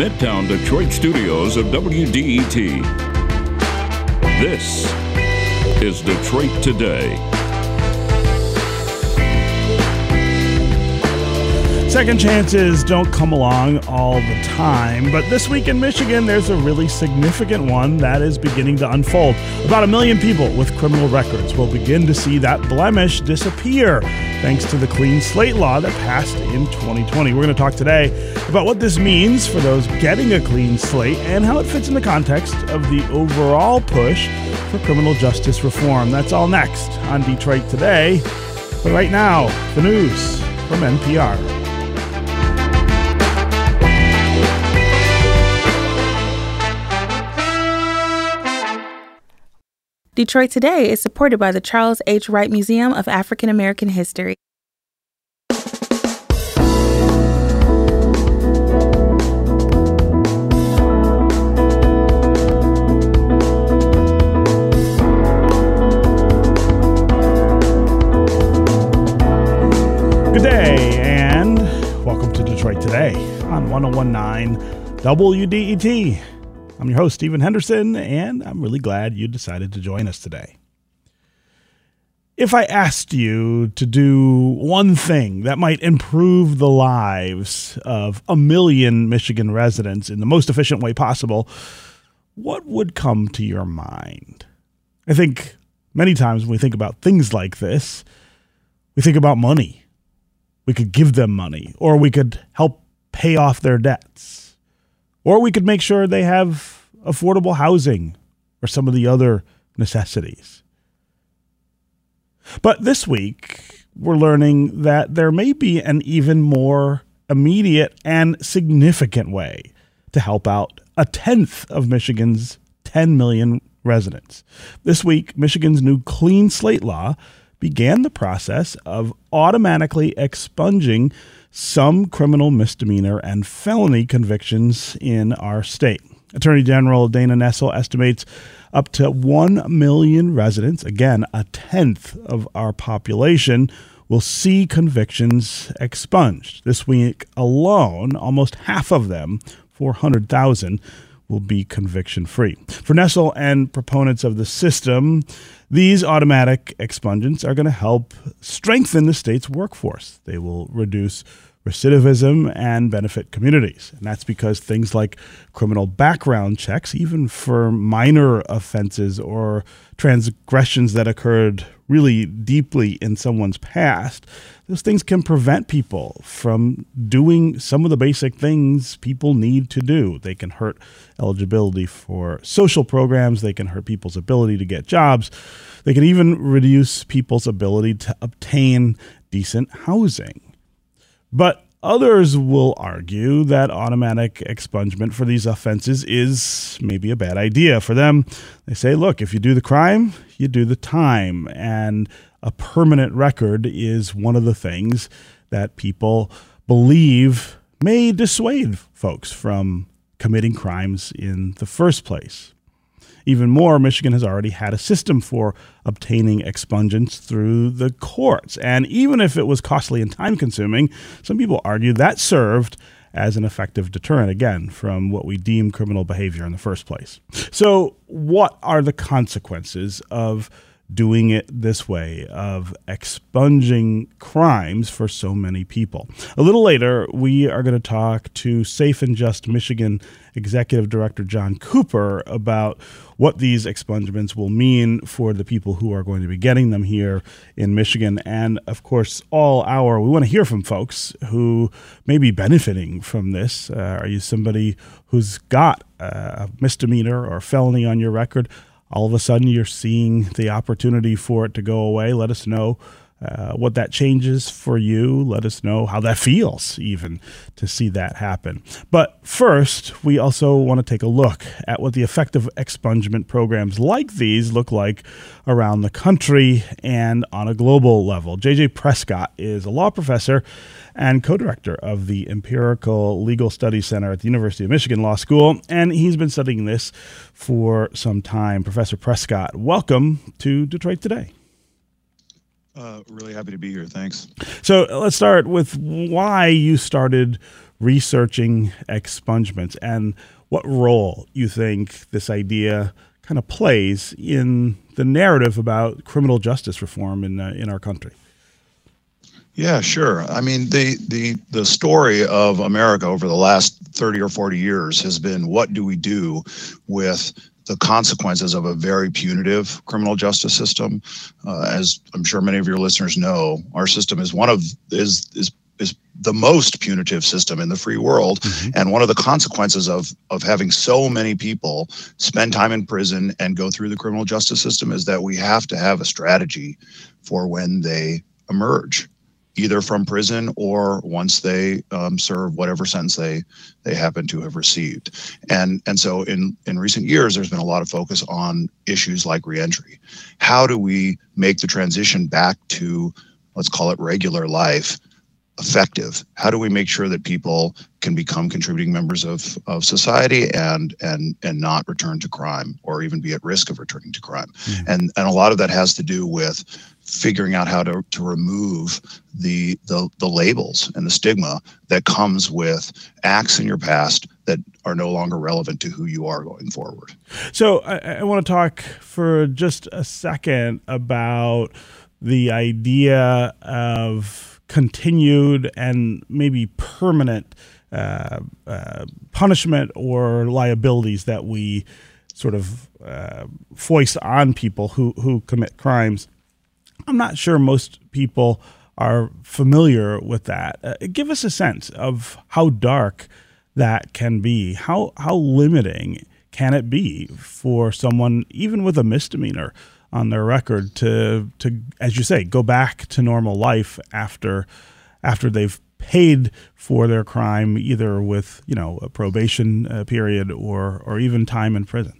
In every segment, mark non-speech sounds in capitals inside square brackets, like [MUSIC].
Midtown Detroit studios of WDET. This is Detroit Today. Second chances don't come along all the time, but this week in Michigan, there's a really significant one that is beginning to unfold. About a million people with criminal records will begin to see that blemish disappear thanks to the clean slate law that passed in 2020. We're going to talk today about what this means for those getting a clean slate and how it fits in the context of the overall push for criminal justice reform. That's all next on Detroit Today. But right now, the news from NPR. Detroit Today is supported by the Charles H. Wright Museum of African American History. Good day, and welcome to Detroit Today on 1019 WDET. I'm your host, Stephen Henderson, and I'm really glad you decided to join us today. If I asked you to do one thing that might improve the lives of a million Michigan residents in the most efficient way possible, what would come to your mind? I think many times when we think about things like this, we think about money. We could give them money, or we could help pay off their debts or we could make sure they have affordable housing or some of the other necessities. But this week, we're learning that there may be an even more immediate and significant way to help out a tenth of Michigan's 10 million residents. This week, Michigan's new clean slate law began the process of automatically expunging some criminal misdemeanor and felony convictions in our state. Attorney General Dana Nessel estimates up to 1 million residents, again, a tenth of our population, will see convictions expunged. This week alone, almost half of them, 400,000, will be conviction free. For Nessel and proponents of the system, these automatic expungents are going to help strengthen the state's workforce. They will reduce recidivism and benefit communities. And that's because things like criminal background checks, even for minor offenses or transgressions that occurred really deeply in someone's past, those things can prevent people from doing some of the basic things people need to do. They can hurt eligibility for social programs, they can hurt people's ability to get jobs, they can even reduce people's ability to obtain decent housing. But Others will argue that automatic expungement for these offenses is maybe a bad idea. For them, they say, look, if you do the crime, you do the time. And a permanent record is one of the things that people believe may dissuade folks from committing crimes in the first place. Even more, Michigan has already had a system for obtaining expungents through the courts. And even if it was costly and time consuming, some people argue that served as an effective deterrent, again, from what we deem criminal behavior in the first place. So, what are the consequences of doing it this way of expunging crimes for so many people. A little later, we are going to talk to Safe and Just Michigan Executive Director John Cooper about what these expungements will mean for the people who are going to be getting them here in Michigan. And of course, all our, we want to hear from folks who may be benefiting from this. Uh, are you somebody who's got a misdemeanor or felony on your record? All of a sudden you're seeing the opportunity for it to go away. Let us know uh, what that changes for you. Let us know how that [LAUGHS] feels, even to see that happen. But first, we also want to take a look at what the effective expungement programs like these look like around the country and on a global level. JJ Prescott is a law professor and co director of the Empirical Legal Studies Center at the University of Michigan Law School, and he's been studying this for some time. Professor Prescott, welcome to Detroit Today. Uh, really happy to be here. Thanks. So let's start with why you started researching expungements and what role you think this idea kind of plays in the narrative about criminal justice reform in uh, in our country. Yeah, sure. I mean, the the the story of America over the last 30 or 40 years has been what do we do with the consequences of a very punitive criminal justice system. Uh, as I'm sure many of your listeners know, our system is one of is is is the most punitive system in the free world mm-hmm. and one of the consequences of of having so many people spend time in prison and go through the criminal justice system is that we have to have a strategy for when they emerge either from prison or once they um, serve whatever sentence they they happen to have received. And and so in in recent years, there's been a lot of focus on issues like reentry. How do we make the transition back to let's call it regular life effective? How do we make sure that people can become contributing members of, of society and and and not return to crime or even be at risk of returning to crime? Mm. And and a lot of that has to do with figuring out how to, to remove the, the the labels and the stigma that comes with acts in your past that are no longer relevant to who you are going forward. So I, I want to talk for just a second about the idea of continued and maybe permanent uh, uh, punishment or liabilities that we sort of uh, foist on people who, who commit crimes. I'm not sure most people are familiar with that. Uh, give us a sense of how dark that can be. How how limiting can it be for someone, even with a misdemeanor, on their record to to as you say go back to normal life after after they've paid for their crime either with you know a probation uh, period or or even time in prison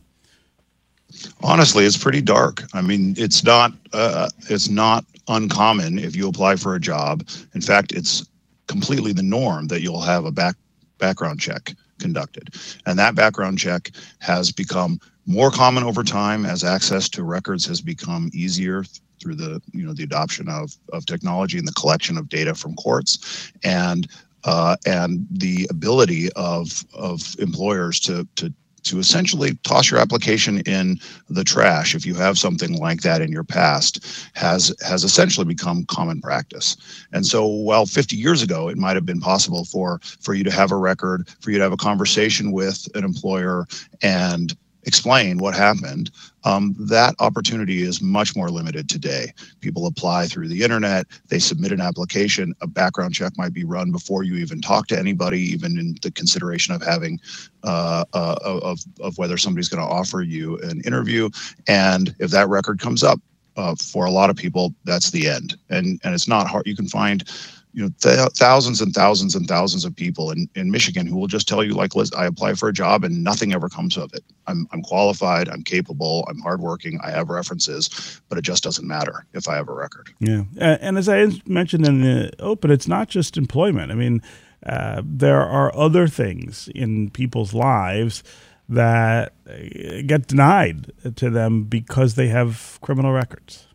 honestly it's pretty dark. I mean it's not uh, it's not uncommon if you apply for a job. In fact it's completely the norm that you'll have a back background check conducted. And that background check has become more common over time as access to records has become easier through the you know the adoption of of technology and the collection of data from courts. And uh, and the ability of of employers to to to essentially toss your application in the trash if you have something like that in your past has has essentially become common practice. And so while 50 years ago it might have been possible for for you to have a record for you to have a conversation with an employer and explain what happened, um, that opportunity is much more limited today. People apply through the internet, they submit an application, a background check might be run before you even talk to anybody, even in the consideration of having uh, uh, of, of whether somebody's going to offer you an interview. And if that record comes up, uh, for a lot of people, that's the end. And and it's not hard. You can find you know th- thousands and thousands and thousands of people in, in michigan who will just tell you like Liz, i apply for a job and nothing ever comes of it. I'm, I'm qualified i'm capable i'm hardworking i have references but it just doesn't matter if i have a record. Yeah. And as i mentioned in the open it's not just employment. I mean uh, there are other things in people's lives that uh, get denied to them because they have criminal records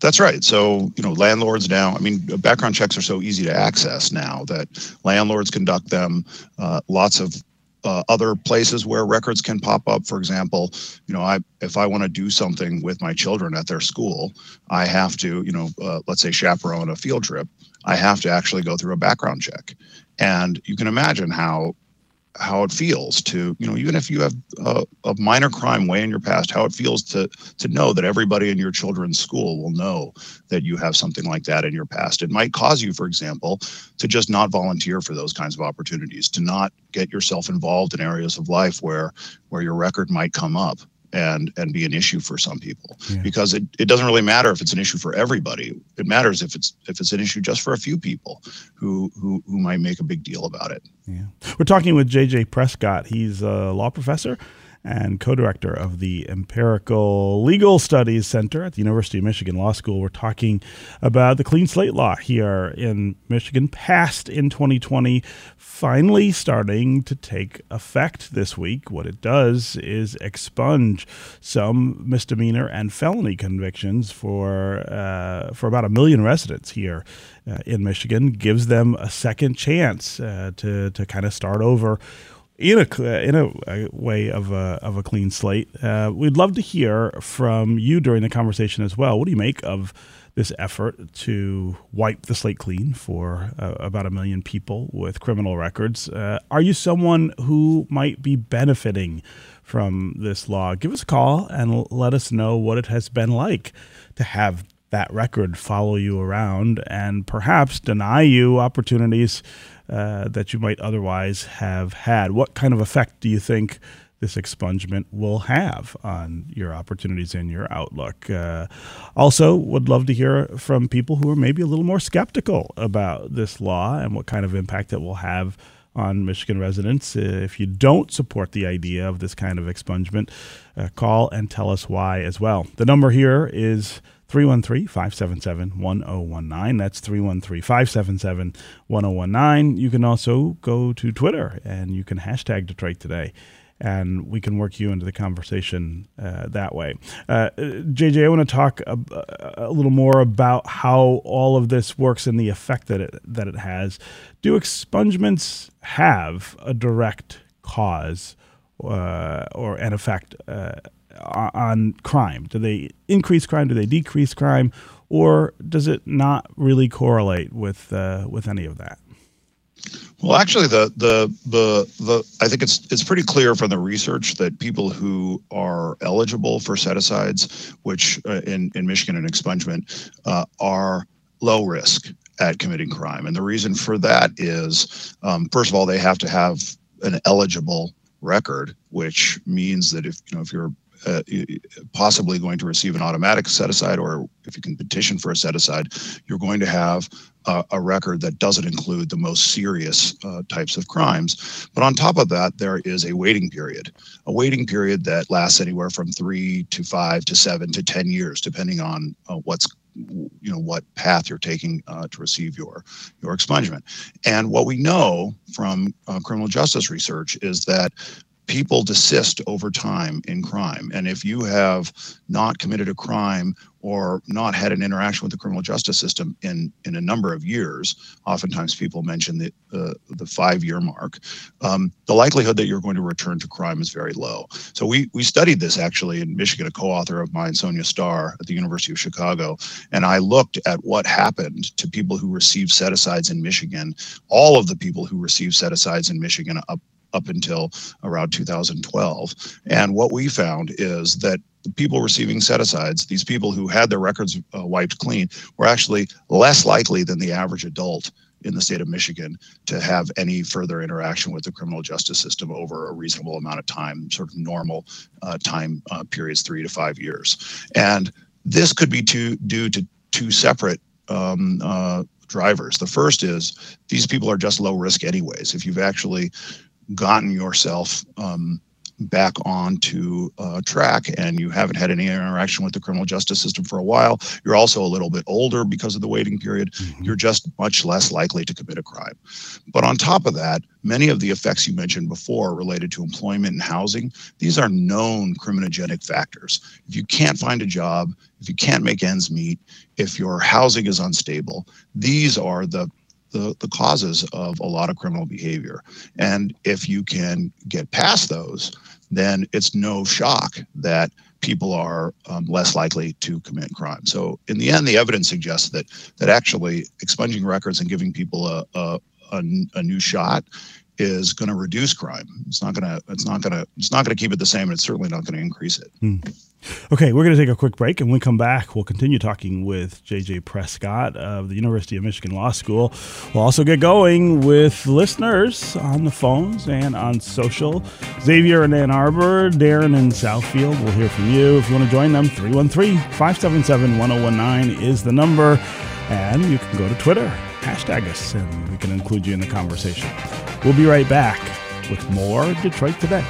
that's right. So, you know, landlords now, I mean, background checks are so easy to access now that landlords conduct them. Uh, lots of uh, other places where records can pop up. For example, you know, I if I want to do something with my children at their school, I have to, you know, uh, let's say chaperone a field trip. I have to actually go through a background check, and you can imagine how how it feels to you know even if you have a, a, minor crime way in your past how it feels to to know that everybody in your children's school will know that you have something like that in your past. It might cause you for example to just not volunteer for those kinds of opportunities to not get yourself involved in areas of life where where your record might come up and and be an issue for some people. Yeah. because it, it doesn't really matter if it's an issue for everybody. It matters if it's if it's an issue just for a few people who who who might make a big deal about it. Yeah. We're talking with jj prescott. He's a law professor and co director of the Empirical Legal Studies Center at the University of Michigan Law School. We're talking about the clean slate law here in Michigan, passed in 2020, finally starting to take effect this week. What it does is expunge some misdemeanor and felony convictions for, uh, for about a million residents here uh, in Michigan, gives them a second chance uh, to, to kind of start over in a in a, way of a of a clean slate. Uh, we'd love to hear from you during the conversation as well. What do you make of this effort to wipe the slate clean for uh, about a million people with criminal records? Uh, are you someone who might be benefiting from this law? Give us a call and let us know what it has been like to have that record follow you around and perhaps deny you opportunities uh, that you might otherwise have had. What kind of effect do you think this expungement will have on your opportunities and your outlook? Uh, also, would love to hear from people who are maybe a little more skeptical about this law and what kind of impact it will have on Michigan residents. If you don't support the idea of this kind of expungement, uh, call and tell us why as well. The number here is 313 577 1019. That's 313 577 1019. You can also go to Twitter and you can hashtag Detroit Today and we can work you into the conversation uh, that way. Uh, JJ, I want to talk a, a, little more about how all of this works and the effect that it that it has. Do expungements have a direct cause uh, or an effect uh, on crime? Do they increase crime? Do they decrease crime? Or does it not really correlate with uh, with any of that? Well, actually, the, the the the I think it's it's pretty clear from the research that people who are eligible for set asides, which uh, in in Michigan and expungement, uh, are low risk at committing crime, and the reason for that is, um, first of all, they have to have an eligible record, which means that if you know if you're uh, possibly going to receive an automatic set aside, or if you can petition for a set aside, you're going to have uh, a record that doesn't include the most serious uh, types of crimes. But on top of that, there is a waiting period, a waiting period that lasts anywhere from three to five to seven to 10 years, depending on uh, what's you know what path you're taking uh, to receive your your expungement and what we know from uh, criminal justice research is that people desist over time in crime. And if you have not committed a crime or not had an interaction with the criminal justice system in, in a number of years, oftentimes people mention the, uh, the five year mark, um, the likelihood that you're going to return to crime is very low. So we, we studied this actually in Michigan, a co author of mine, Sonja Starr at the University of Chicago. And I looked at what happened to people who received set asides in Michigan. All of the people who received set asides in Michigan up up until around 2012. And what we found is that people receiving set asides, these people who had their records uh, wiped clean, were actually less likely than the average adult in the state of Michigan to have any further interaction with the criminal justice system over a reasonable amount of time, sort of normal uh, time uh, periods, three to five years. And this could be to, due to two separate um, uh, drivers. The first is these people are just low risk, anyways. If you've actually gotten yourself um, back onto uh, track and you haven't had any interaction with the criminal justice system for a while, you're also a little bit older because of the waiting period, mm-hmm. you're just much less likely to commit a crime. But on top of that, many of the effects you mentioned before related to employment and housing, these are known criminogenic factors. If you can't find a job, if you can't make ends meet, if your housing is unstable, these are the the, the causes of a lot of criminal behavior. And if you can get past those, then it's no shock that people are um, less likely to commit crime. So in the end, the evidence suggests that that actually expunging records and giving people a, a, a, a new shot is going to reduce crime. It's not going to. It's not going to. It's not going to keep it the same, and it's certainly not going to increase it. Hmm. Okay, we're going to take a quick break, and when we come back, we'll continue talking with JJ Prescott of the University of Michigan Law School. We'll also get going with listeners on the phones and on social. Xavier in Ann Arbor, Darren in Southfield. We'll hear from you if you want to join them. 313 577 1019 is the number, and you can go to Twitter hashtag us and we can include you in the conversation. We'll be right back with more Detroit Today.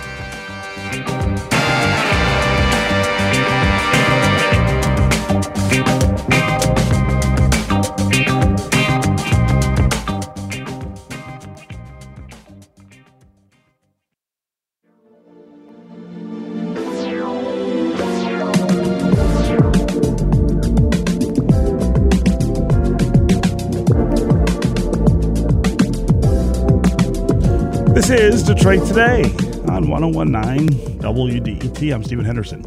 Is Detroit Today on 1019 WDET. I'm Stephen Henderson.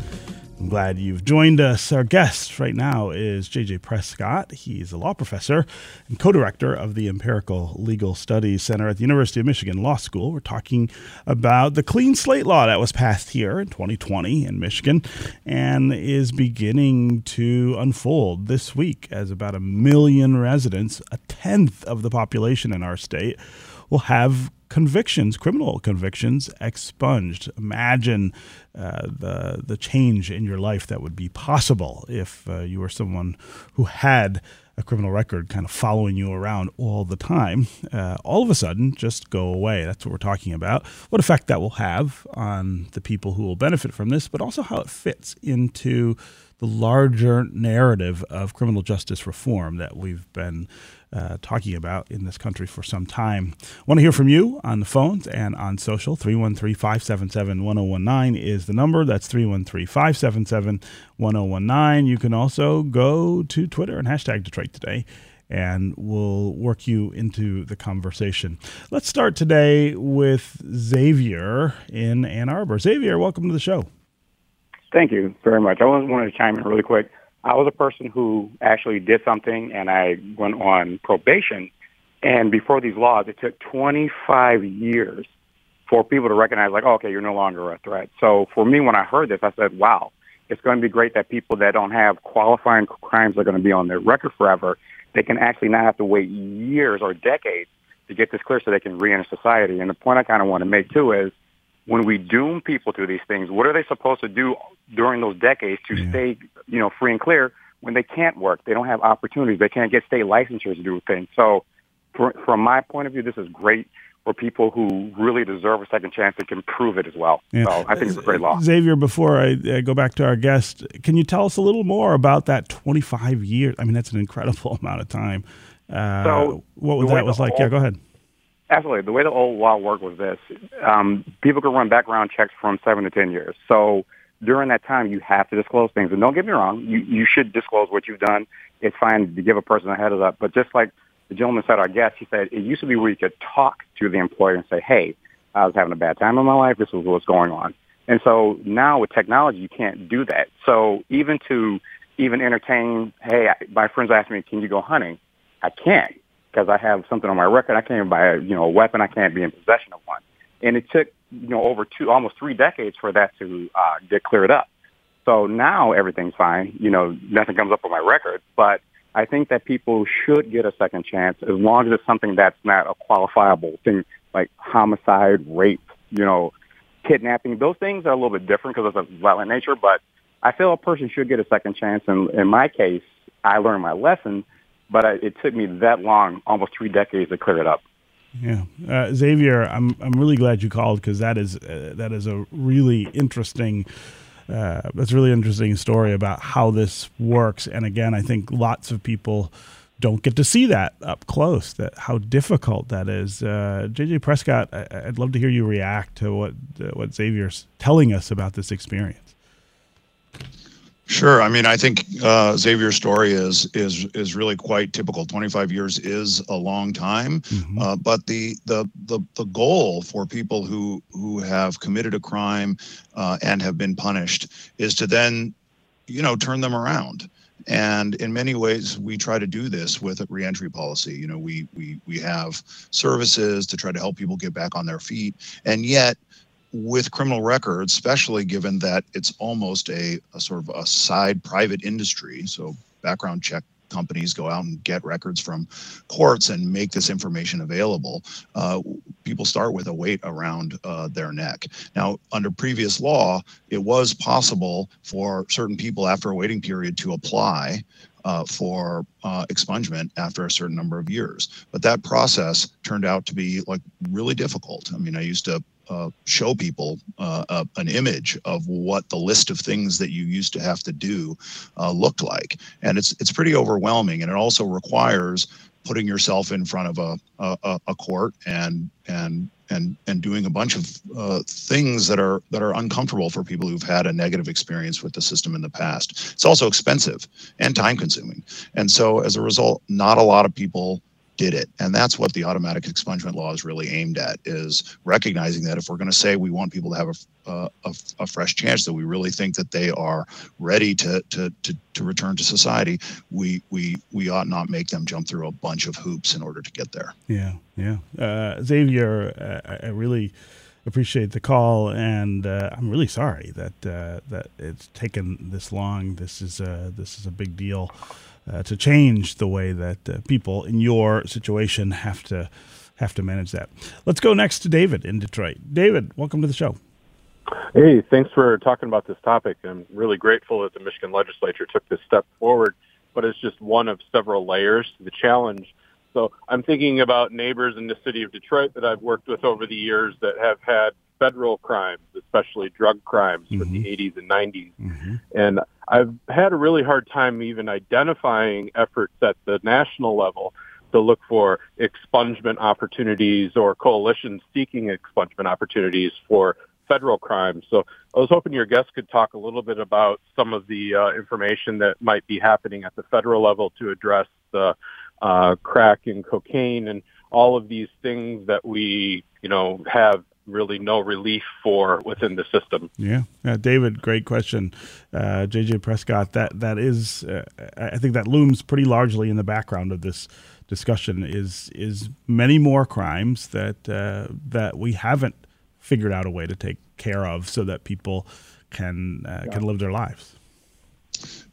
I'm glad you've joined us. Our guest right now is JJ Prescott. He's a law professor and co director of the Empirical Legal Studies Center at the University of Michigan Law School. We're talking about the clean slate law that was passed here in 2020 in Michigan and is beginning to unfold this week as about a million residents, a tenth of the population in our state, will have convictions, criminal convictions, expunged. Imagine uh, the the change in your life that would be possible if uh, you were someone who had a criminal record kind of following you around all the time. Uh, all of a sudden, just go away. That's what we're talking about. What effect that will have on the people who will benefit from this, but also how it fits into the larger narrative of criminal justice reform that we've been uh, talking about in this country for some time. Want to hear from you on the phones and on social. 313 577 1019 is the number. That's 313 577 1019. You can also go to Twitter and hashtag Detroit Today and we'll work you into the conversation. Let's start today with Xavier in Ann Arbor. Xavier, welcome to the show. Thank you very much. I wanted to chime in really quick. I was a person who actually did something and I went on probation. And before these laws, it took 25 years for people to recognize, like, oh, okay, you're no longer a threat. So for me, when I heard this, I said, wow, it's going to be great that people that don't have qualifying crimes are going to be on their record forever. They can actually not have to wait years or decades to get this clear so they can re-enter society. And the point I kind of want to make, too, is when we doom people to these things, what are they supposed to do during those decades to yeah. stay, you know, free and clear when they can't work? They don't have opportunities. They can't get state licensures to do things. So, for, from my point of view, this is great for people who really deserve a second chance and can prove it as well. Yeah. So I think it's a great law. Xavier, before I go back to our guest, can you tell us a little more about that 25 years? I mean, that's an incredible [LAUGHS] amount of time. Uh, so what was that was like? yeah, go ahead. Absolutely. The way the old law worked was this. Um, people could run background checks from seven to 10 years. So during that time, you have to disclose things. And don't get me wrong, you, you should disclose what you've done. It's fine to give a person a heads up. But just like the gentleman said, our guest, he said, it used to be where you could talk to the employer and say, hey, I was having a bad time in my life. This was what's going on. And so now with technology, you can't do that. So even to even entertain, hey, my friends asked me, can you go hunting? I can't because I have something on my record. I can't buy a, you know, a weapon. I can't be in possession of one. And it took, you know, over two, almost three decades for that to uh, get cleared up. So now everything's fine. You know, nothing comes up on my record. But I think that people should get a second chance as long as it's something that's not a qualifiable thing like homicide, rape, you know, kidnapping. Those things are a little bit different because it's a violent nature. But I feel a person should get a second chance. And in my case, I learned my lesson but I, it took me that long, almost three decades, to clear it up. Yeah, uh, Xavier, I'm I'm really glad you called because that is uh, that is a really interesting. Uh, that's really interesting story about how this works. And again, I think lots of people don't get to see that up close. That how difficult that is. Uh, JJ Prescott, I, would love to hear you react to what uh, what Xavier's telling us about this experience. Sure. I mean, I think uh, Xavier's story is is is really quite typical. Twenty five years is a long time, mm-hmm. uh, but the, the the the goal for people who who have committed a crime uh, and have been punished is to then, you know, turn them around. And in many ways, we try to do this with a reentry policy. You know, we we we have services to try to help people get back on their feet, and yet with criminal records, especially given that it's almost a, a, sort of a side private industry. So background check companies go out and get records from courts and make this information available. Uh, people start with a weight around uh, their neck. Now, under previous law, it was possible for certain people after a waiting period to apply uh, for uh, expungement after a certain number of years. But that process turned out to be like really difficult. I mean, I used to uh, show people uh, uh, an image of what the list of things that you used to have to do uh, looked like, and it's it's pretty overwhelming, and it also requires putting yourself in front of a a, a court and and and and doing a bunch of uh, things that are that are uncomfortable for people who've had a negative experience with the system in the past. It's also expensive and time consuming, and so as a result, not a lot of people did it. And that's what the automatic expungement law is really aimed at: is recognizing that if we're going to say we want people to have a, uh, a, a, fresh chance, that we really think that they are ready to, to to to return to society, we we we ought not make them jump through a bunch of hoops in order to get there. Yeah, yeah. Uh, Xavier, uh, I really appreciate the call, and uh, I'm really sorry that uh, that it's taken this long. This is a, this is a big deal uh, to change the way that uh, people in your situation have to have to manage that. Let's go next to David in Detroit. David, welcome to the show. Hey, thanks for talking about this topic. I'm really grateful that the Michigan legislature took this step forward, but it's just one of several layers to the challenge so I'm thinking about neighbors in the city of Detroit that I've worked with over the years that have had federal crimes, especially drug crimes mm-hmm. from the 80s and 90s. Mm-hmm. And I've had a really hard time even identifying efforts at the national level to look for expungement opportunities or coalitions seeking expungement opportunities for federal crimes. So I was hoping your guest could talk a little bit about some of the uh, information that might be happening at the federal level to address the uh, crack and cocaine and all of these things that we, you know, have really no relief for within the system. Yeah, uh, David, great question. Uh, JJ Prescott, that that is, uh, I think that looms pretty largely in the background of this discussion. Is is many more crimes that uh, that we haven't figured out a way to take care of so that people can uh, yeah. can live their lives.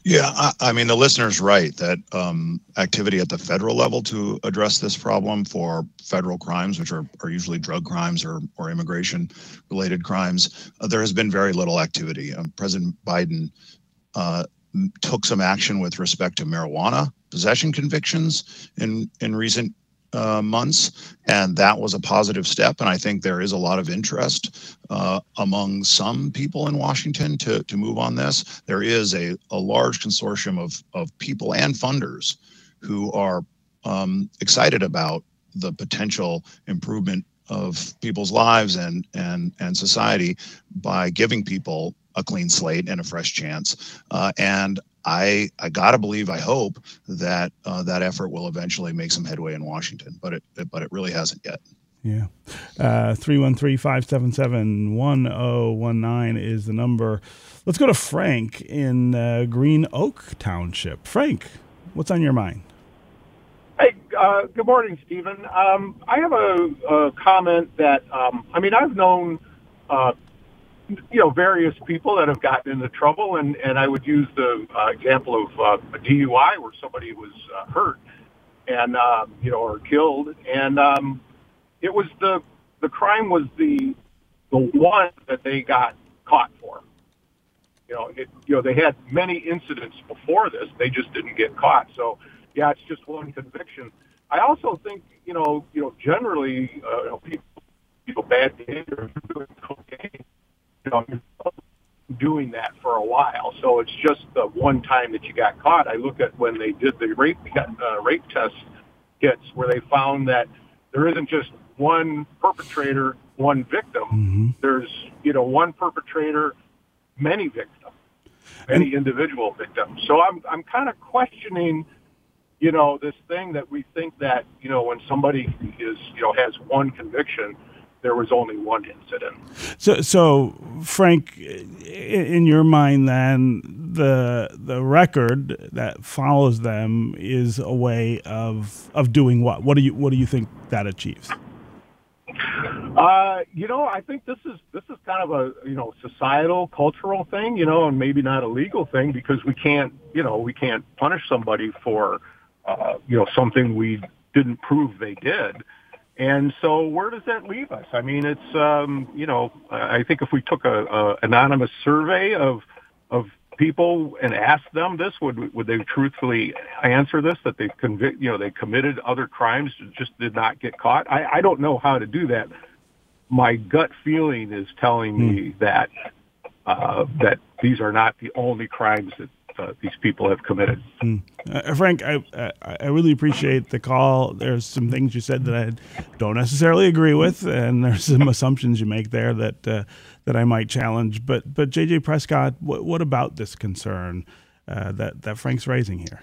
Yeah, I, I, mean, the listener's right that um, activity at the federal level to address this problem for federal crimes, which are, are usually drug crimes or, or immigration related crimes, uh, there has been very little activity. Um, President Biden uh, took some action with respect to marijuana possession convictions in, in recent uh, months, and that was a positive step. And I think there is a lot of interest uh, among some people in Washington to to move on this. There is a, a large consortium of of people and funders who are um, excited about the potential improvement of people's lives and and and society by giving people a clean slate and a fresh chance. Uh, and I I gotta believe, I hope that uh, that effort will eventually make some headway in Washington, but it but it really hasn't yet. Yeah. Uh, 313 577 1019 is the number. Let's go to Frank in uh, Green Oak Township. Frank, what's on your mind? Hey, uh, good morning, Stephen. Um, I have a, a comment that, um, I mean, I've known uh, you know, various people that have gotten into trouble, and and I would use the uh, example of uh, a DUI where somebody was uh, hurt, and uh, you know, or killed, and um, it was the the crime was the the one that they got caught for. You know, it, you know, they had many incidents before this. They just didn't get caught. So, yeah, it's just one conviction. I also think, you know, you know, generally, uh, you know, people, people bad behavior, doing you know, doing that for a while. So it's just the one time that you got caught. I look at when they did the rape uh, rape test kits, where they found that there isn't just one perpetrator, one victim. Mm-hmm. There's you know one perpetrator, many victims, many and, individual victims. So I'm I'm kind of questioning. You know, this thing that we think that, you know, when somebody is, you know, has one conviction, there was only one incident. So, so Frank, in your mind, then the the record that follows them is a way of of doing what? What do you what do you think that achieves? Uh, you know, I think this is this is kind of a you know societal, cultural thing, you know, and maybe not a legal thing because we can't you know we can't punish somebody for uh, you know something we didn't prove they did. And so where does that leave us? I mean, it's, um, you know, I think if we took a, a anonymous survey of, of people and asked them this, would, would they truthfully answer this, that they convict, you know, they committed other crimes, just did not get caught? I, I don't know how to do that. My gut feeling is telling me hmm. that, uh, that these are not the only crimes that uh, these people have committed. Mm. Uh, Frank, I, I really appreciate the call. There's some things you said that I don't necessarily agree with, and there's some [LAUGHS] assumptions you make there that uh, that I might challenge. But but JJ Prescott, what, what about this concern uh, that that Frank's raising here?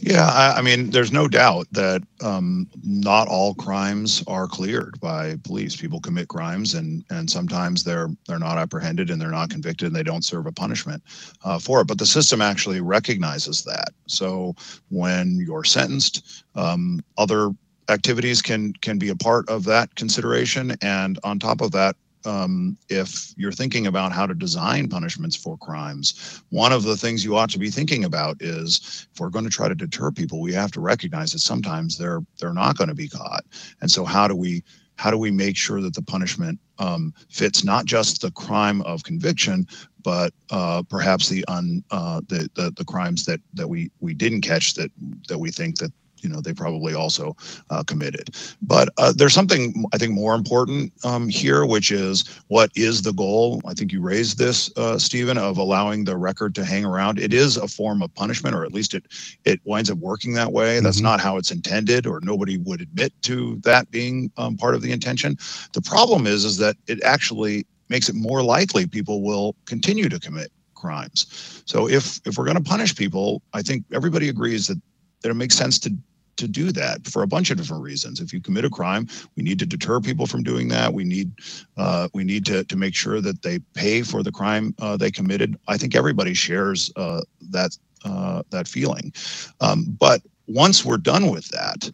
Yeah, I, I, mean, there's no doubt that um, not all crimes are cleared by police. People commit crimes, and and sometimes they're they're not apprehended and they're not convicted and they don't serve a punishment uh, for it. But the system actually recognizes that. So when you're sentenced, um, other activities can can be a part of that consideration, and on top of that, um, if you're thinking about how to design punishments for crimes, one of the things you ought to be thinking about is if we're going to try to deter people, we have to recognize that sometimes they're they're not going to be caught, and so how do we how do we make sure that the punishment um, fits not just the crime of conviction, but uh, perhaps the un uh, the, the the crimes that that we we didn't catch that that we think that you know they probably also uh, committed. But uh, there's something I think more important um, here, which is what is the goal? I think you raised this, uh, Stephen, of allowing the record to hang around. It is a form of punishment, or at least it it winds up working that way. That's mm-hmm. not how it's intended, or nobody would admit to that being um, part of the intention. The problem is is that it actually makes it more likely people will continue to commit crimes. So if if we're going to punish people, I think everybody agrees that that it makes sense to to do that for a bunch of different reasons. If you commit a crime, we need to deter people from doing that. We need uh, we need to to make sure that they pay for the crime uh, they committed. I think everybody shares uh, that uh, that feeling. Um, but once we're done with that,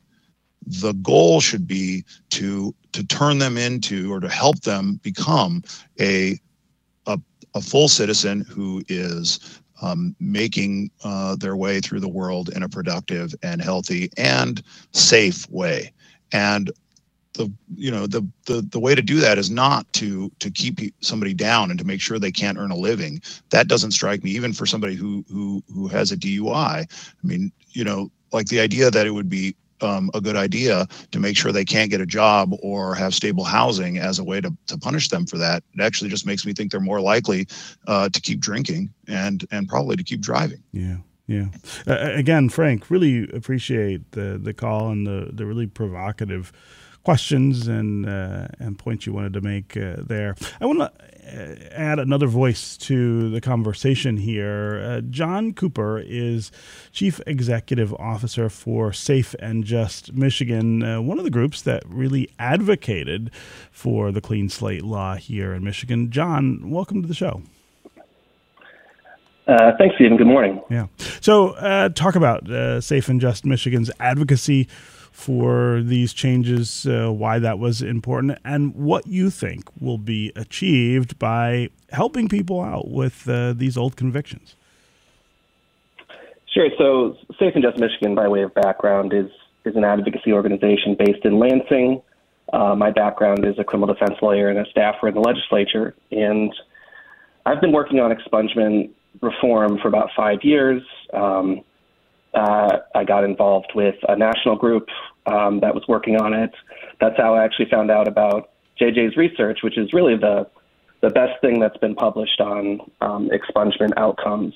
the goal should be to to turn them into or to help them become a a, a full citizen who is um, making uh, their way through the world in a productive and healthy and safe way. And the you know the the the way to do that is not to to keep somebody down and to make sure they can't earn a living. That doesn't strike me even for somebody who who who has a DUI. I mean, you know, like the idea that it would be um, a good idea to make sure they can't get a job or have stable housing as a way to, to punish them for that. It actually just makes me think they're more likely uh, to keep drinking and and probably to keep driving. Yeah. Yeah. Uh, again, Frank, really appreciate the the call and the the really provocative questions and uh, and points you wanted to make uh, there. I want to add another voice to the conversation here. Uh, John Cooper is Chief Executive Officer for Safe and Just Michigan, uh, one of the groups that really advocated for the clean slate law here in Michigan. John, welcome to the show. Uh, thanks, Stephen. Good morning. Yeah. So, uh, talk about uh, Safe and Just Michigan's advocacy for these changes, uh, why that was important, and what you think will be achieved by helping people out with uh, these old convictions. Sure. So, Safe and Just Michigan, by way of background, is is an advocacy organization based in Lansing. Uh, my background is a criminal defense lawyer and a staffer in the legislature, and I've been working on expungement reform for about five years. Um, uh, I got involved with a national group um, that was working on it. That's how I actually found out about JJ's research, which is really the the best thing that's been published on um, expungement outcomes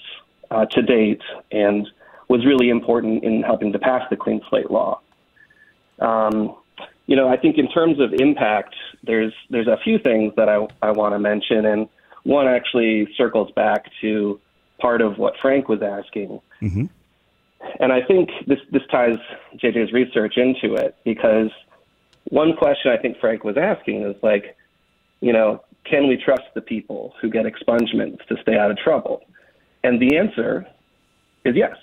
uh, to date, and was really important in helping to pass the clean slate law. Um, you know, I think in terms of impact, there's there's a few things that I, I want to mention, and one actually circles back to part of what Frank was asking. Mm-hmm. And I think this, this ties JJ's research into it because one question I think Frank was asking is like, you know, can we trust the people who get expungements to stay out of trouble? And the answer is yes.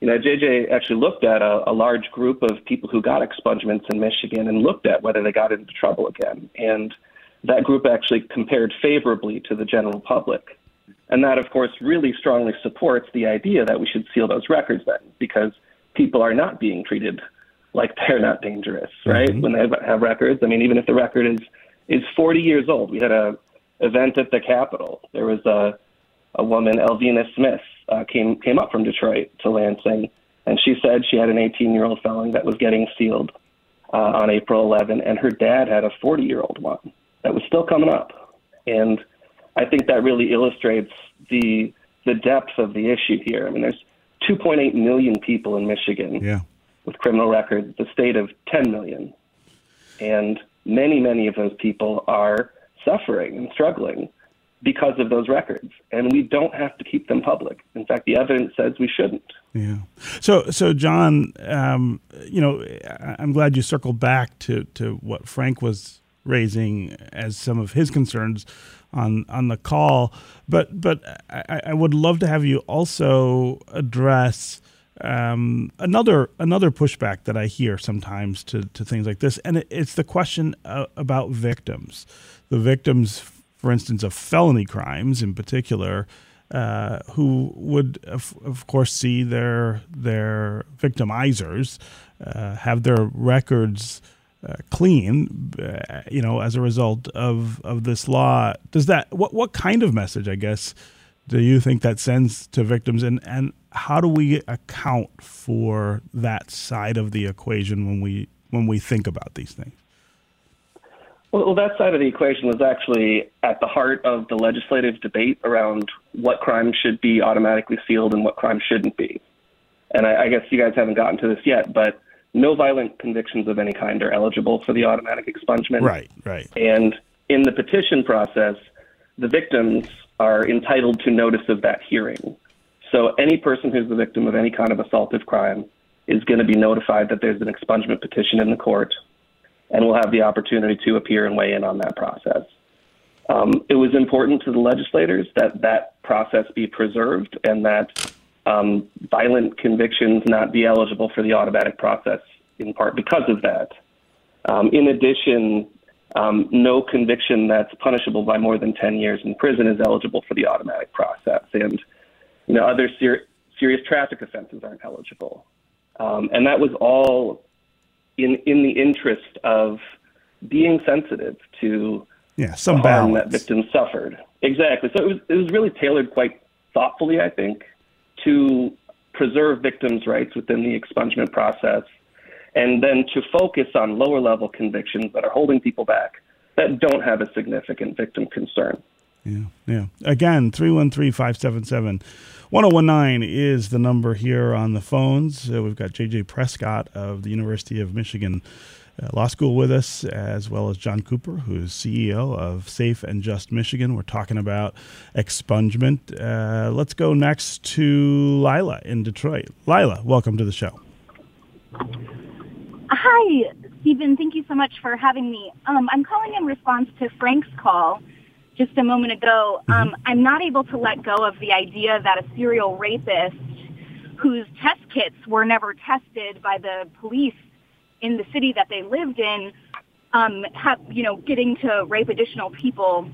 You know, JJ actually looked at a, a large group of people who got expungements in Michigan and looked at whether they got into trouble again. And that group actually compared favorably to the general public. And that, of course, really strongly supports the idea that we should seal those records then, because people are not being treated like they're not dangerous, right? Mm-hmm. When they have records. I mean, even if the record is is 40 years old. We had a event at the Capitol. There was a a woman, Elvina Smith, uh, came came up from Detroit to Lansing, and she said she had an 18 year old felon that was getting sealed uh, on April 11, and her dad had a 40 year old one that was still coming up, and I think that really illustrates the the depth of the issue here. I mean, there's 2.8 million people in Michigan yeah. with criminal records, the state of 10 million, and many, many of those people are suffering and struggling because of those records, and we don't have to keep them public. In fact, the evidence says we shouldn't. Yeah. So, so John, um, you know, I'm glad you circled back to to what Frank was raising as some of his concerns on on the call. But but I, I would love to have you also address um, another another pushback that I hear sometimes to to things like this, and it, it's the question uh, about victims, the victims for instance, of felony crimes in particular, uh, who would, of, of, course, see their their victimizers uh, have their records uh, clean, uh, you know, as a result of of this law. Does that what what kind of message, I guess, do you think that sends to victims, and and how do we account for that side of the equation when we when we think about these things? Well, that side of the equation was actually at the heart of the legislative debate around what crimes should be automatically sealed and what crimes shouldn't be. And I, I guess you guys haven't gotten to this yet, but no violent convictions of any kind are eligible for the automatic expungement. Right, right. And in the petition process, the victims are entitled to notice of that hearing. So any person who's the victim of any kind of assaultive crime is going to be notified that there's an expungement petition in the court and will have the opportunity to appear and weigh in on that process. Um, it was important to the legislators that that process be preserved and that um, violent convictions not be eligible for the automatic process, in part because of that. Um, in addition, um, no conviction that's punishable by more than 10 years in prison is eligible for the automatic process. And you know, other ser- serious traffic offenses aren't eligible. Um, and that was all in in the interest of being sensitive to yeah some the harm that victims suffered. Exactly. So it was it was really tailored quite thoughtfully, I think, to preserve victims' rights within the expungement process, and then to focus on lower level convictions that are holding people back that don't have a significant victim concern. Yeah, yeah. Again, 313 577 1019 is the number here on the phones. Uh, we've got JJ Prescott of the University of Michigan Law School with us, as well as John Cooper, who's CEO of Safe and Just Michigan. We're talking about expungement. Uh, let's go next to Lila in Detroit. Lila, welcome to the show. Hi, Stephen. Thank you so much for having me. Um, I'm calling in response to Frank's call just a moment ago, mm-hmm. um, I'm not able to let go of the idea that a serial rapist whose test kits were never tested by the police in the city that they lived in, um, have, you know, getting to rape additional people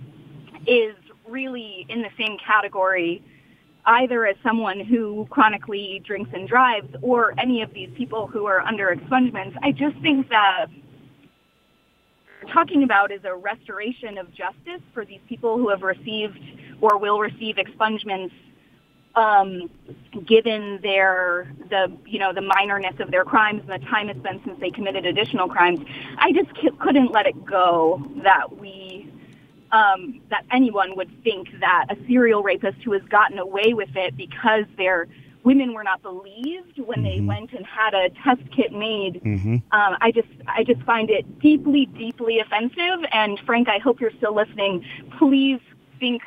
is really in the same category either as someone who chronically drinks and drives or any of these people who are under expungements. I just think that talking about is a restoration of justice for these people who have received or will receive expungements um, given their the you know the minorness of their crimes and the time it's been since they committed additional crimes. I just c- couldn't let it go that we um, that anyone would think that a serial rapist who has gotten away with it because they're women were not believed when they mm-hmm. went and had a test kit made. Mm-hmm. Um, I just I just find it deeply deeply offensive. And Frank, I hope you're still listening. Please think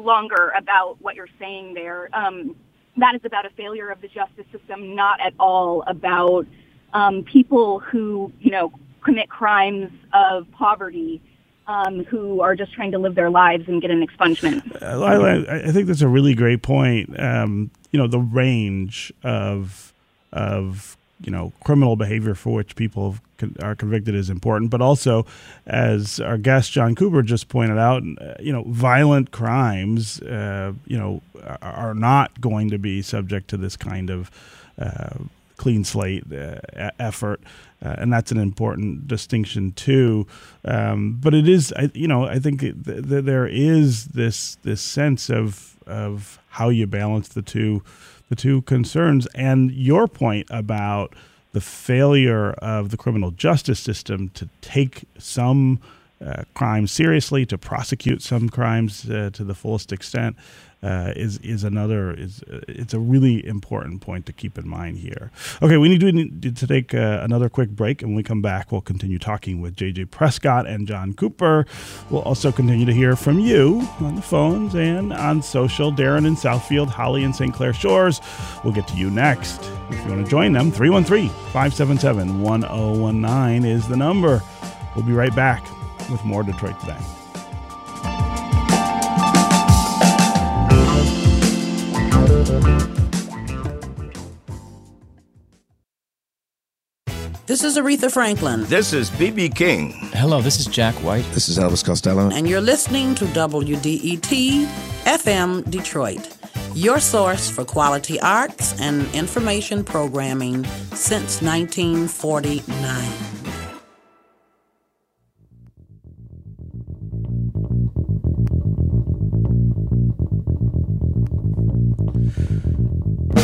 longer about what you're saying there. Um, that is about a failure of the justice system, not at all about um, people who you know commit crimes of poverty. Um, who are just trying to live their lives and get an expungement. Uh, I, I, think that's a really great point. Um, you know the range of of you know criminal behavior for which people are convicted is important, but also, as our guest John Cooper just pointed out, uh, you know, violent crimes, uh, you know, are not going to be subject to this kind of uh, clean slate uh, effort, uh, and that's an important distinction too. Um, but it is, you know, I think th- th- there is this this sense of of how you balance the two the two concerns and your point about the failure of the criminal justice system to take some uh, crimes seriously, to prosecute some crimes uh, to the fullest extent, uh, is is another is uh, it's a really important point to keep in mind here. Okay, we need to, need to take another quick break, and when we come back, we'll continue talking with JJ Prescott and John Cooper. We'll also continue to hear from you on the phones and on social. Darren in Southfield, Holly in St. Clair Shores. We'll get to you next. If you want to join them, 313 577 1019 is the number. We'll be right back with more Detroit Today. This is Aretha Franklin. This is BB King. Hello, this is Jack White. This is Elvis Costello. And you're listening to WDET FM Detroit, your source for quality arts and information programming since 1949.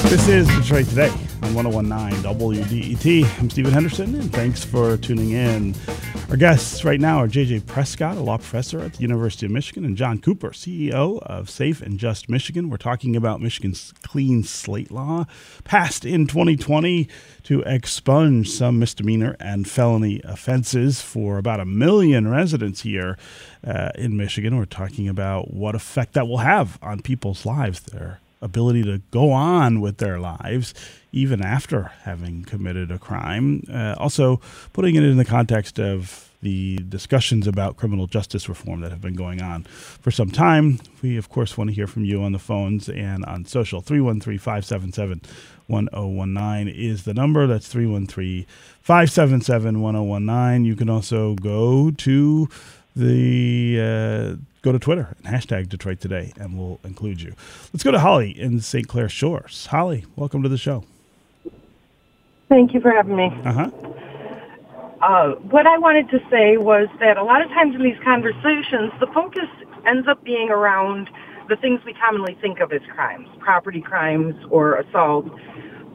This is Detroit Today on 1019 WDET. I'm Stephen Henderson, and thanks for tuning in. Our guests right now are JJ Prescott, a law professor at the University of Michigan, and John Cooper, CEO of Safe and Just Michigan. We're talking about Michigan's clean slate law, passed in 2020 to expunge some misdemeanor and felony offenses for about a million residents here uh, in Michigan. We're talking about what effect that will have on people's lives there ability to go on with their lives even after having committed a crime. Uh, also, putting it in the context of the discussions about criminal justice reform that have been going on for some time. We, of course, want to hear from you on the phones and on social. 313 577 1019 is the number. That's 313 577 1019. You can also go to the uh, go to Twitter and hashtag Detroit Today, and we'll include you. Let's go to Holly in St. Clair Shores. Holly, welcome to the show. Thank you for having me. Uh-huh. Uh, what I wanted to say was that a lot of times in these conversations, the focus ends up being around the things we commonly think of as crimes, property crimes or assault.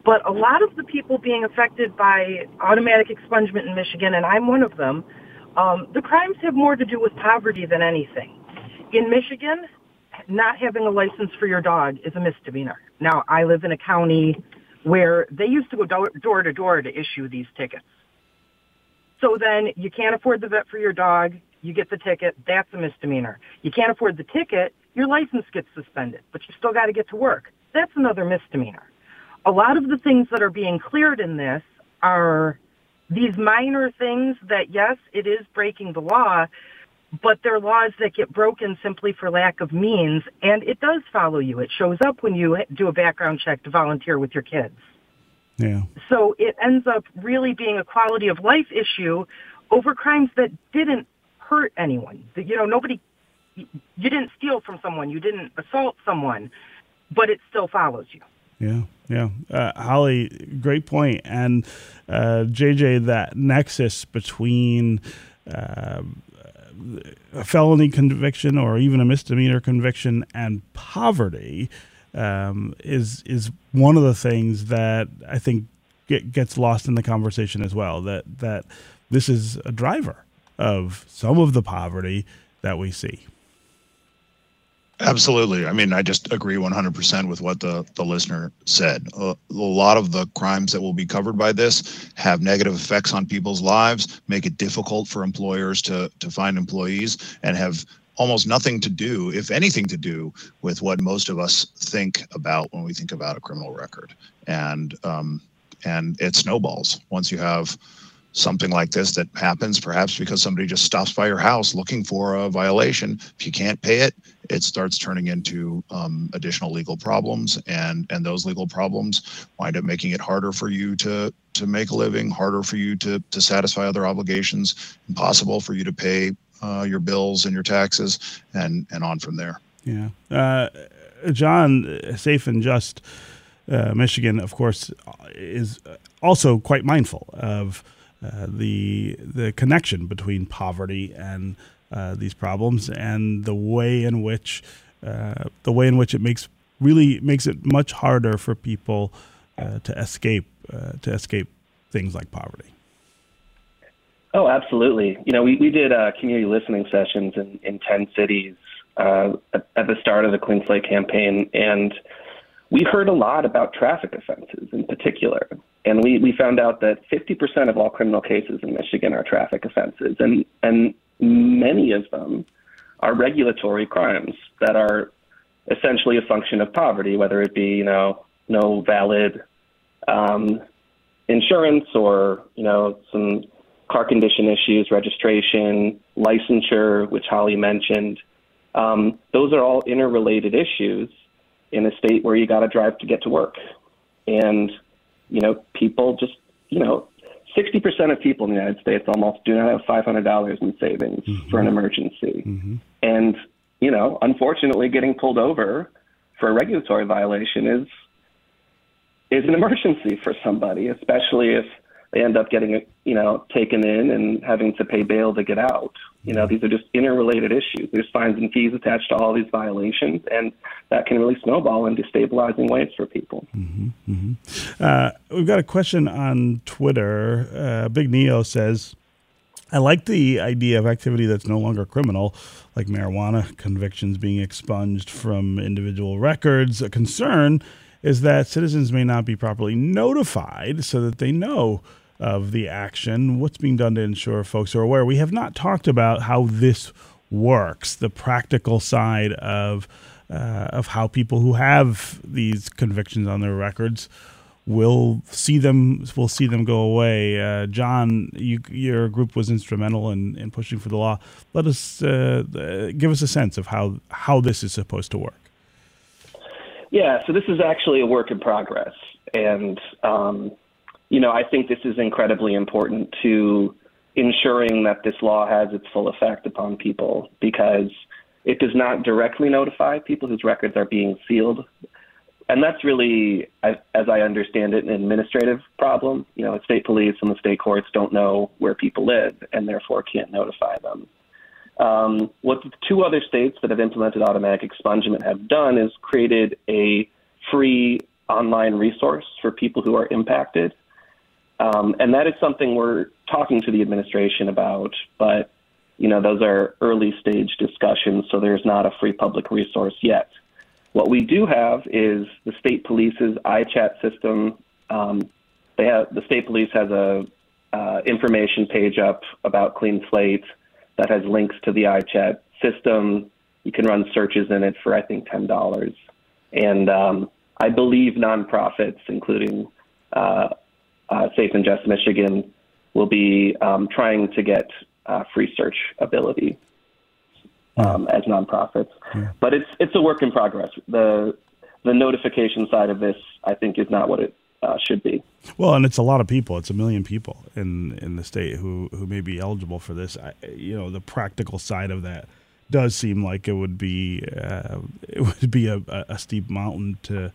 But a lot of the people being affected by automatic expungement in Michigan, and I'm one of them, um, the crimes have more to do with poverty than anything. In Michigan, not having a license for your dog is a misdemeanor. Now, I live in a county where they used to go door to door to issue these tickets. So then you can't afford the vet for your dog, you get the ticket, that's a misdemeanor. You can't afford the ticket, your license gets suspended, but you still got to get to work. That's another misdemeanor. A lot of the things that are being cleared in this are these minor things that, yes, it is breaking the law, but they're laws that get broken simply for lack of means, and it does follow you. It shows up when you do a background check to volunteer with your kids. Yeah. So it ends up really being a quality of life issue over crimes that didn't hurt anyone. You know, nobody, you didn't steal from someone, you didn't assault someone, but it still follows you. Yeah, yeah. Uh, Holly, great point. And uh, JJ, that nexus between uh, a felony conviction or even a misdemeanor conviction and poverty um, is is one of the things that I think get, gets lost in the conversation as well. That that this is a driver of some of the poverty that we see. Absolutely. I mean, I just agree 100% with what the, the listener said. a lot of the crimes that will be covered by this have negative effects on people's lives, make it difficult for employers to, to find employees, and have almost nothing to do, if anything to do, with what most of us think about when we think about a criminal record. And um, and it snowballs once you have something like this that happens, perhaps because somebody just stops by your house looking for a violation. If you can't pay it, it starts turning into um, additional legal problems, and and those legal problems wind up making it harder for you to to make a living, harder for you to to satisfy other obligations, impossible for you to pay uh, your bills and your taxes, and and on from there. Yeah, uh, John, safe and just. Uh, Michigan, of course, is also quite mindful of uh, the the connection between poverty and uh, these problems and the way in which uh, the way in which it makes really makes it much harder for people uh, to escape uh, to escape things like poverty. Oh, absolutely. You know, we, we did community listening sessions in, in 10 cities at, at the start of the Clean Slate campaign, and we heard a lot about traffic offenses in particular. And we, we found out that 50% of all criminal cases in Michigan are traffic offenses, and, and many of them are regulatory crimes that are essentially a function of poverty, whether it be, you know, no valid um, insurance or, you know, some car condition issues, registration, licensure, which Holly mentioned. Um, those are all interrelated issues in a state where you got to drive to get to work. And, you know, people just, you know, 60% of people in the United States almost do not have $500 in savings mm-hmm. for an emergency. Mm-hmm. And, you know, unfortunately, getting pulled over for a regulatory violation is is an emergency for somebody, especially if they end up getting you know taken in and having to pay bail to get out. You know, these are just interrelated issues. There's fines and fees attached to all these violations, and that can really snowball into destabilizing ways for people. Mm-hmm, mm-hmm. Uh, we've got a question on Twitter. Uh, Big Neo says. I like the idea of activity that's no longer criminal, like marijuana convictions being expunged from individual records. A concern is that citizens may not be properly notified so that they know of the action, what's being done to ensure folks are aware. We have not talked about how this works, the practical side of uh, of how people who have these convictions on their records will see them will see them go away. Uh, John, you, your group was instrumental in, in pushing for the law. Let us uh, uh give us a sense of how how this is supposed to work. Yeah, so this is actually a work in progress, and um, you know, I think this is incredibly important to ensuring that this law has its full effect upon people because it does not directly notify people whose records are being sealed. And that's really, as I understand it, an administrative problem. You know, the state police and the state courts don't know where people live and therefore can't notify them. Um, what the two other states that have implemented automatic expungement have done is created a free online resource for people who are impacted. Um, and that is something we're talking to the administration about, but you know those are early stage discussions, so there's not a free public resource yet. What we do have is the state police's ICHAT system. Um, they have the state police has a uh, information page up about Clean Slate that has links to the ICHAT system. You can run searches in it for I think ten dollars, and um, I believe nonprofits, including uh, uh, Safe and Just Michigan will be um, trying to get uh, free search ability um, as nonprofits. Yeah. But it's it's a work in progress. The the notification side of this, I think, is not what it uh, should be. Well, and it's a lot of people. It's a million people in in the state who who may be eligible for this. I, you know, the practical side of that does seem like it would be uh, it would be a, a steep mountain to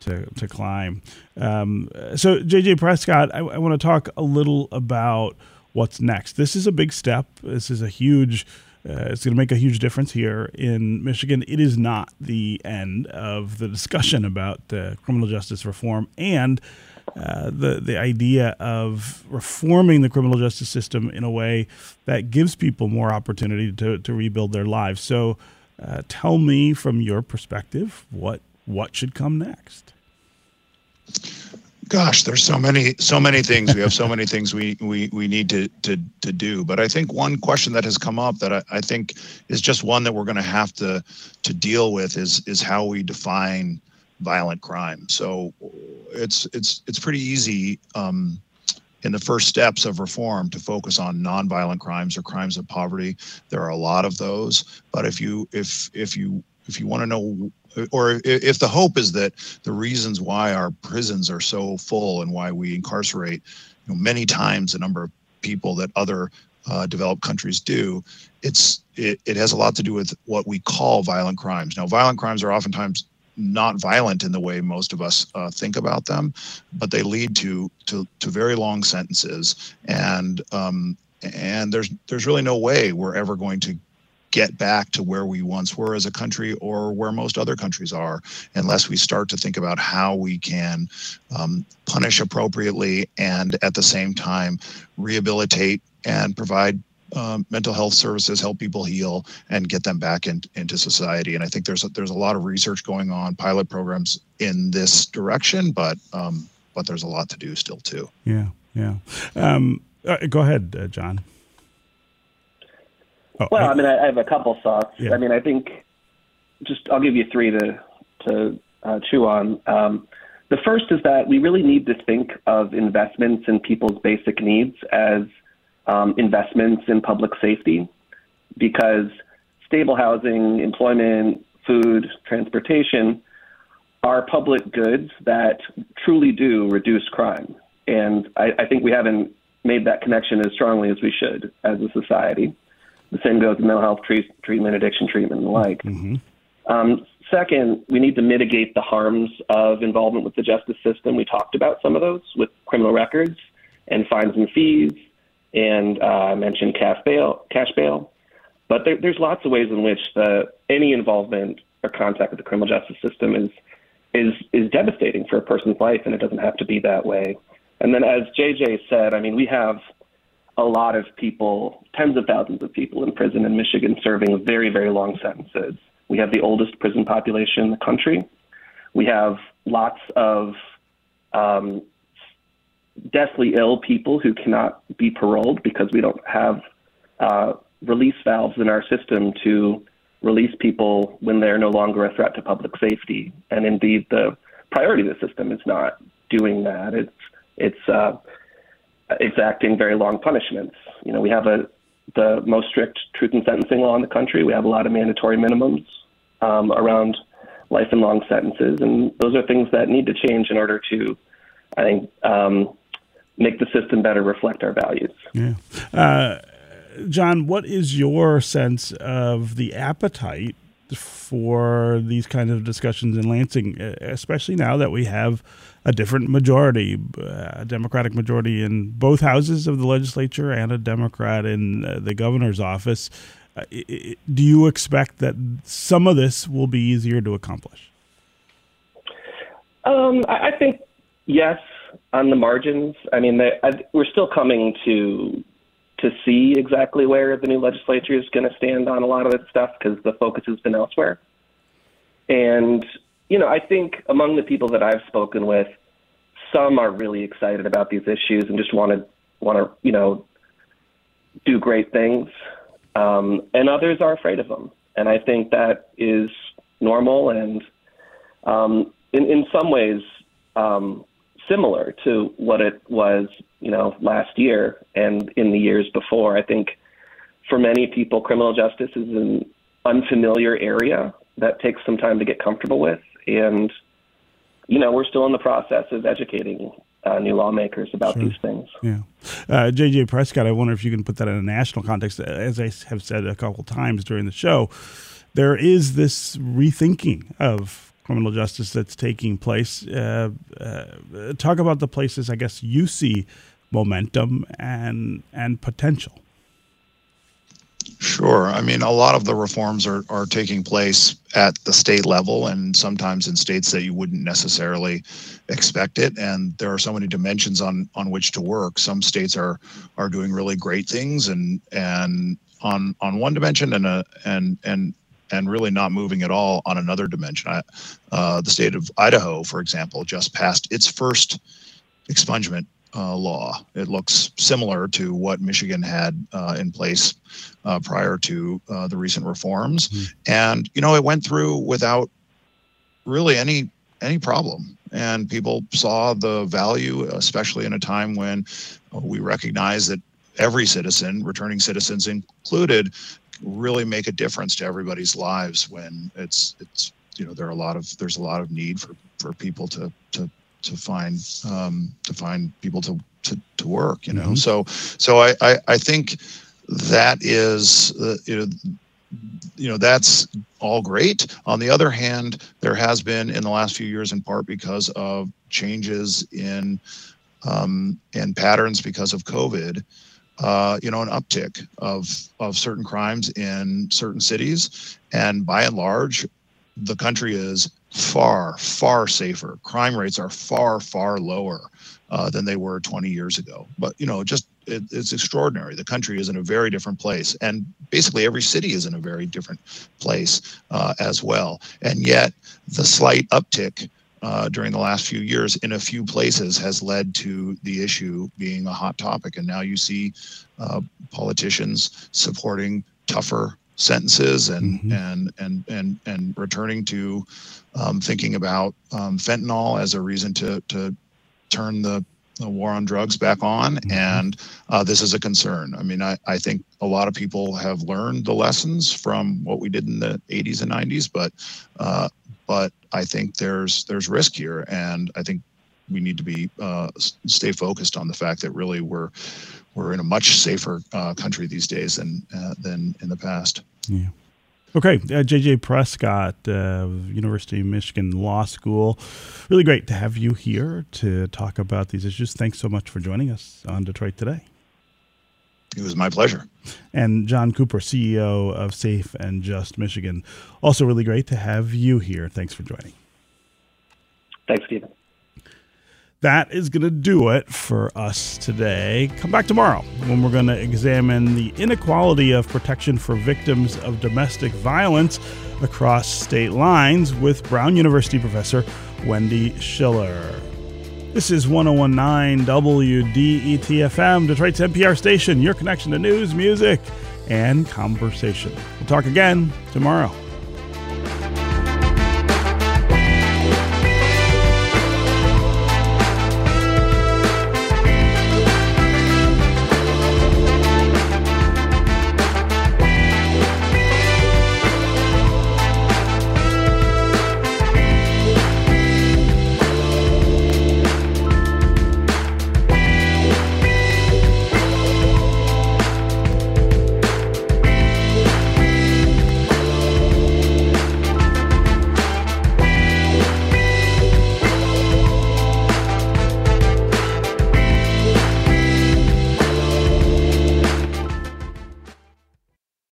to, to climb. Um, so, JJ Prescott, I, I want to talk a little about what's next. This is a big step. This is a huge. Uh, it's going to make a huge difference here in Michigan. It is not the end of the discussion about uh, criminal justice reform and uh, the the idea of reforming the criminal justice system in a way that gives people more opportunity to to rebuild their lives. So, uh, tell me from your perspective what what should come next? Gosh, there's so many so many things. We have so many things we we we need to to to do. But I think one question that has come up that I, I think is just one that we're going to have to to deal with is is how we define violent crime. So it's it's it's pretty easy um, in the first steps of reform to focus on nonviolent crimes or crimes of poverty. There are a lot of those, but if you if if you if you want to know or if the hope is that the reasons why our prisons are so full and why we incarcerate you know, many times the number of people that other uh, developed countries do, it's it, it has a lot to do with what we call violent crimes. Now, violent crimes are oftentimes not violent in the way most of us uh, think about them, but they lead to to to very long sentences, and um, and there's there's really no way we're ever going to get back to where we once were as a country or where most other countries are unless we start to think about how we can um, punish appropriately and at the same time rehabilitate and provide um, mental health services, help people heal, and get them back in, into society. And I think there's a, there's a lot of research going on, pilot programs in this direction, but um, but there's a lot to do still too. Yeah, yeah. Uh, go ahead, uh, John. Oh, well, I mean, I, I, have a couple thoughts. Yeah. I mean, I think just I'll give you three to to uh, chew on. Um, the first is that we really need to think of investments in people's basic needs as um, investments in public safety because stable housing, employment, food, transportation are public goods that truly do reduce crime. And I, I think we haven't made that connection as strongly as we should as a society. The same goes with mental health tre- treatment, addiction treatment, and the like. Mm-hmm. Um, second, we need to mitigate the harms of involvement with the justice system. We talked about some of those with criminal records and fines and fees and uh, mentioned cash bail, cash bail. But there, there's lots of ways in which the, any involvement or contact with the criminal justice system is is is devastating for a person's life, and it doesn't have to be that way. And then, as JJ said, I mean, we have a lot of people, tens of thousands of people in prison in Michigan serving very, very long sentences. We have the oldest prison population in the country. We have lots of um, deathly ill people who cannot be paroled because we don't have uh, release valves in our system to release people when they're no longer a threat to public safety. And indeed, the priority of the system is not doing that. It's it's uh, exacting very long punishments. You know, we have a the most strict truth in sentencing law in the country. We have a lot of mandatory minimums um, around life and long sentences, and those are things that need to change in order to, I think, um, make the system better reflect our values. Yeah. Uh, John, what is your sense of the appetite for these kinds of discussions in Lansing, especially now that we have a different majority, a Democratic majority in both houses of the legislature and a Democrat in uh, the governor's office? Uh, do you expect that some of this will be easier to accomplish? Um, I think yes on the margins. I mean, we're still coming to to see exactly where the new legislature is going to stand on a lot of this stuff because the focus has been elsewhere. And you know, I think among the people that I've spoken with, some are really excited about these issues and just want to want to you know do great things, um, and others are afraid of them. And I think that is normal and um, in in some ways. Um, similar to what it was, you know, last year and in the years before. I think for many people, criminal justice is an unfamiliar area that takes some time to get comfortable with, and you know, we're still in the process of educating uh, new lawmakers about sure. these things. Yeah. Uh, JJ Prescott, I wonder if you can put that in a national context. As I have said a couple times during the show, there is this rethinking of criminal justice that's taking place. Uh, uh, talk about the places I guess you see momentum and and potential. Sure. I mean, a lot of the reforms are, are taking place at the state level and sometimes in states that you wouldn't necessarily expect it. And there are so many dimensions on, on which to work. Some states are are doing really great things and and on on one dimension and a and and and really not moving at all on another dimension. I, uh, the state of Idaho, for example, just passed its first expungement uh, law. It looks similar to what Michigan had uh, in place uh, prior to uh, the recent reforms, mm-hmm. and you know it went through without really any any problem. And people saw the value, especially in a time when we recognize that every citizen, returning citizens included, really make a difference to everybody's lives when it's it's you know there are a lot of there's a lot of need for for people to to to find um, to find people to to, to work you know mm-hmm. so so I, I I think that is uh, you know you know that's all great on the other hand there has been in the last few years in part because of changes in um, and patterns because of covid uh, you know, an uptick of of certain crimes in certain cities, and by and large, the country is far, far safer. Crime rates are far, far lower uh, than they were 20 years ago. But you know, just it, it's extraordinary. The country is in a very different place, and basically every city is in a very different place uh, as well. And yet, the slight uptick. Uh, during the last few years, in a few places, has led to the issue being a hot topic. And now you see uh, politicians supporting tougher sentences and mm-hmm. and and and and returning to um, thinking about um, fentanyl as a reason to to turn the, the war on drugs back on, mm-hmm. and uh, this is a concern. I mean, I, I think a lot of people have learned the lessons from what we did in the 80s and 90s, but uh, but I think there's there's risk here, and I think we need to be uh, stay focused on the fact that really we're we're in a much safer uh, country these days than uh, than in the past. Yeah. Okay, JJ Prescott, uh, University of Michigan Law School. Really great to have you here to talk about these issues. Thanks so much for joining us on Detroit Today. It was my pleasure. And John Cooper, CEO of Safe and Just Michigan. Also, really great to have you here. Thanks for joining. Thanks, Stephen that is going to do it for us today. Come back tomorrow when we're going to examine the inequality of protection for victims of domestic violence across state lines with Brown University professor Wendy Schiller. This is 1019 WDETFM, Detroit's NPR station, your connection to news, music, and conversation. We'll talk again tomorrow.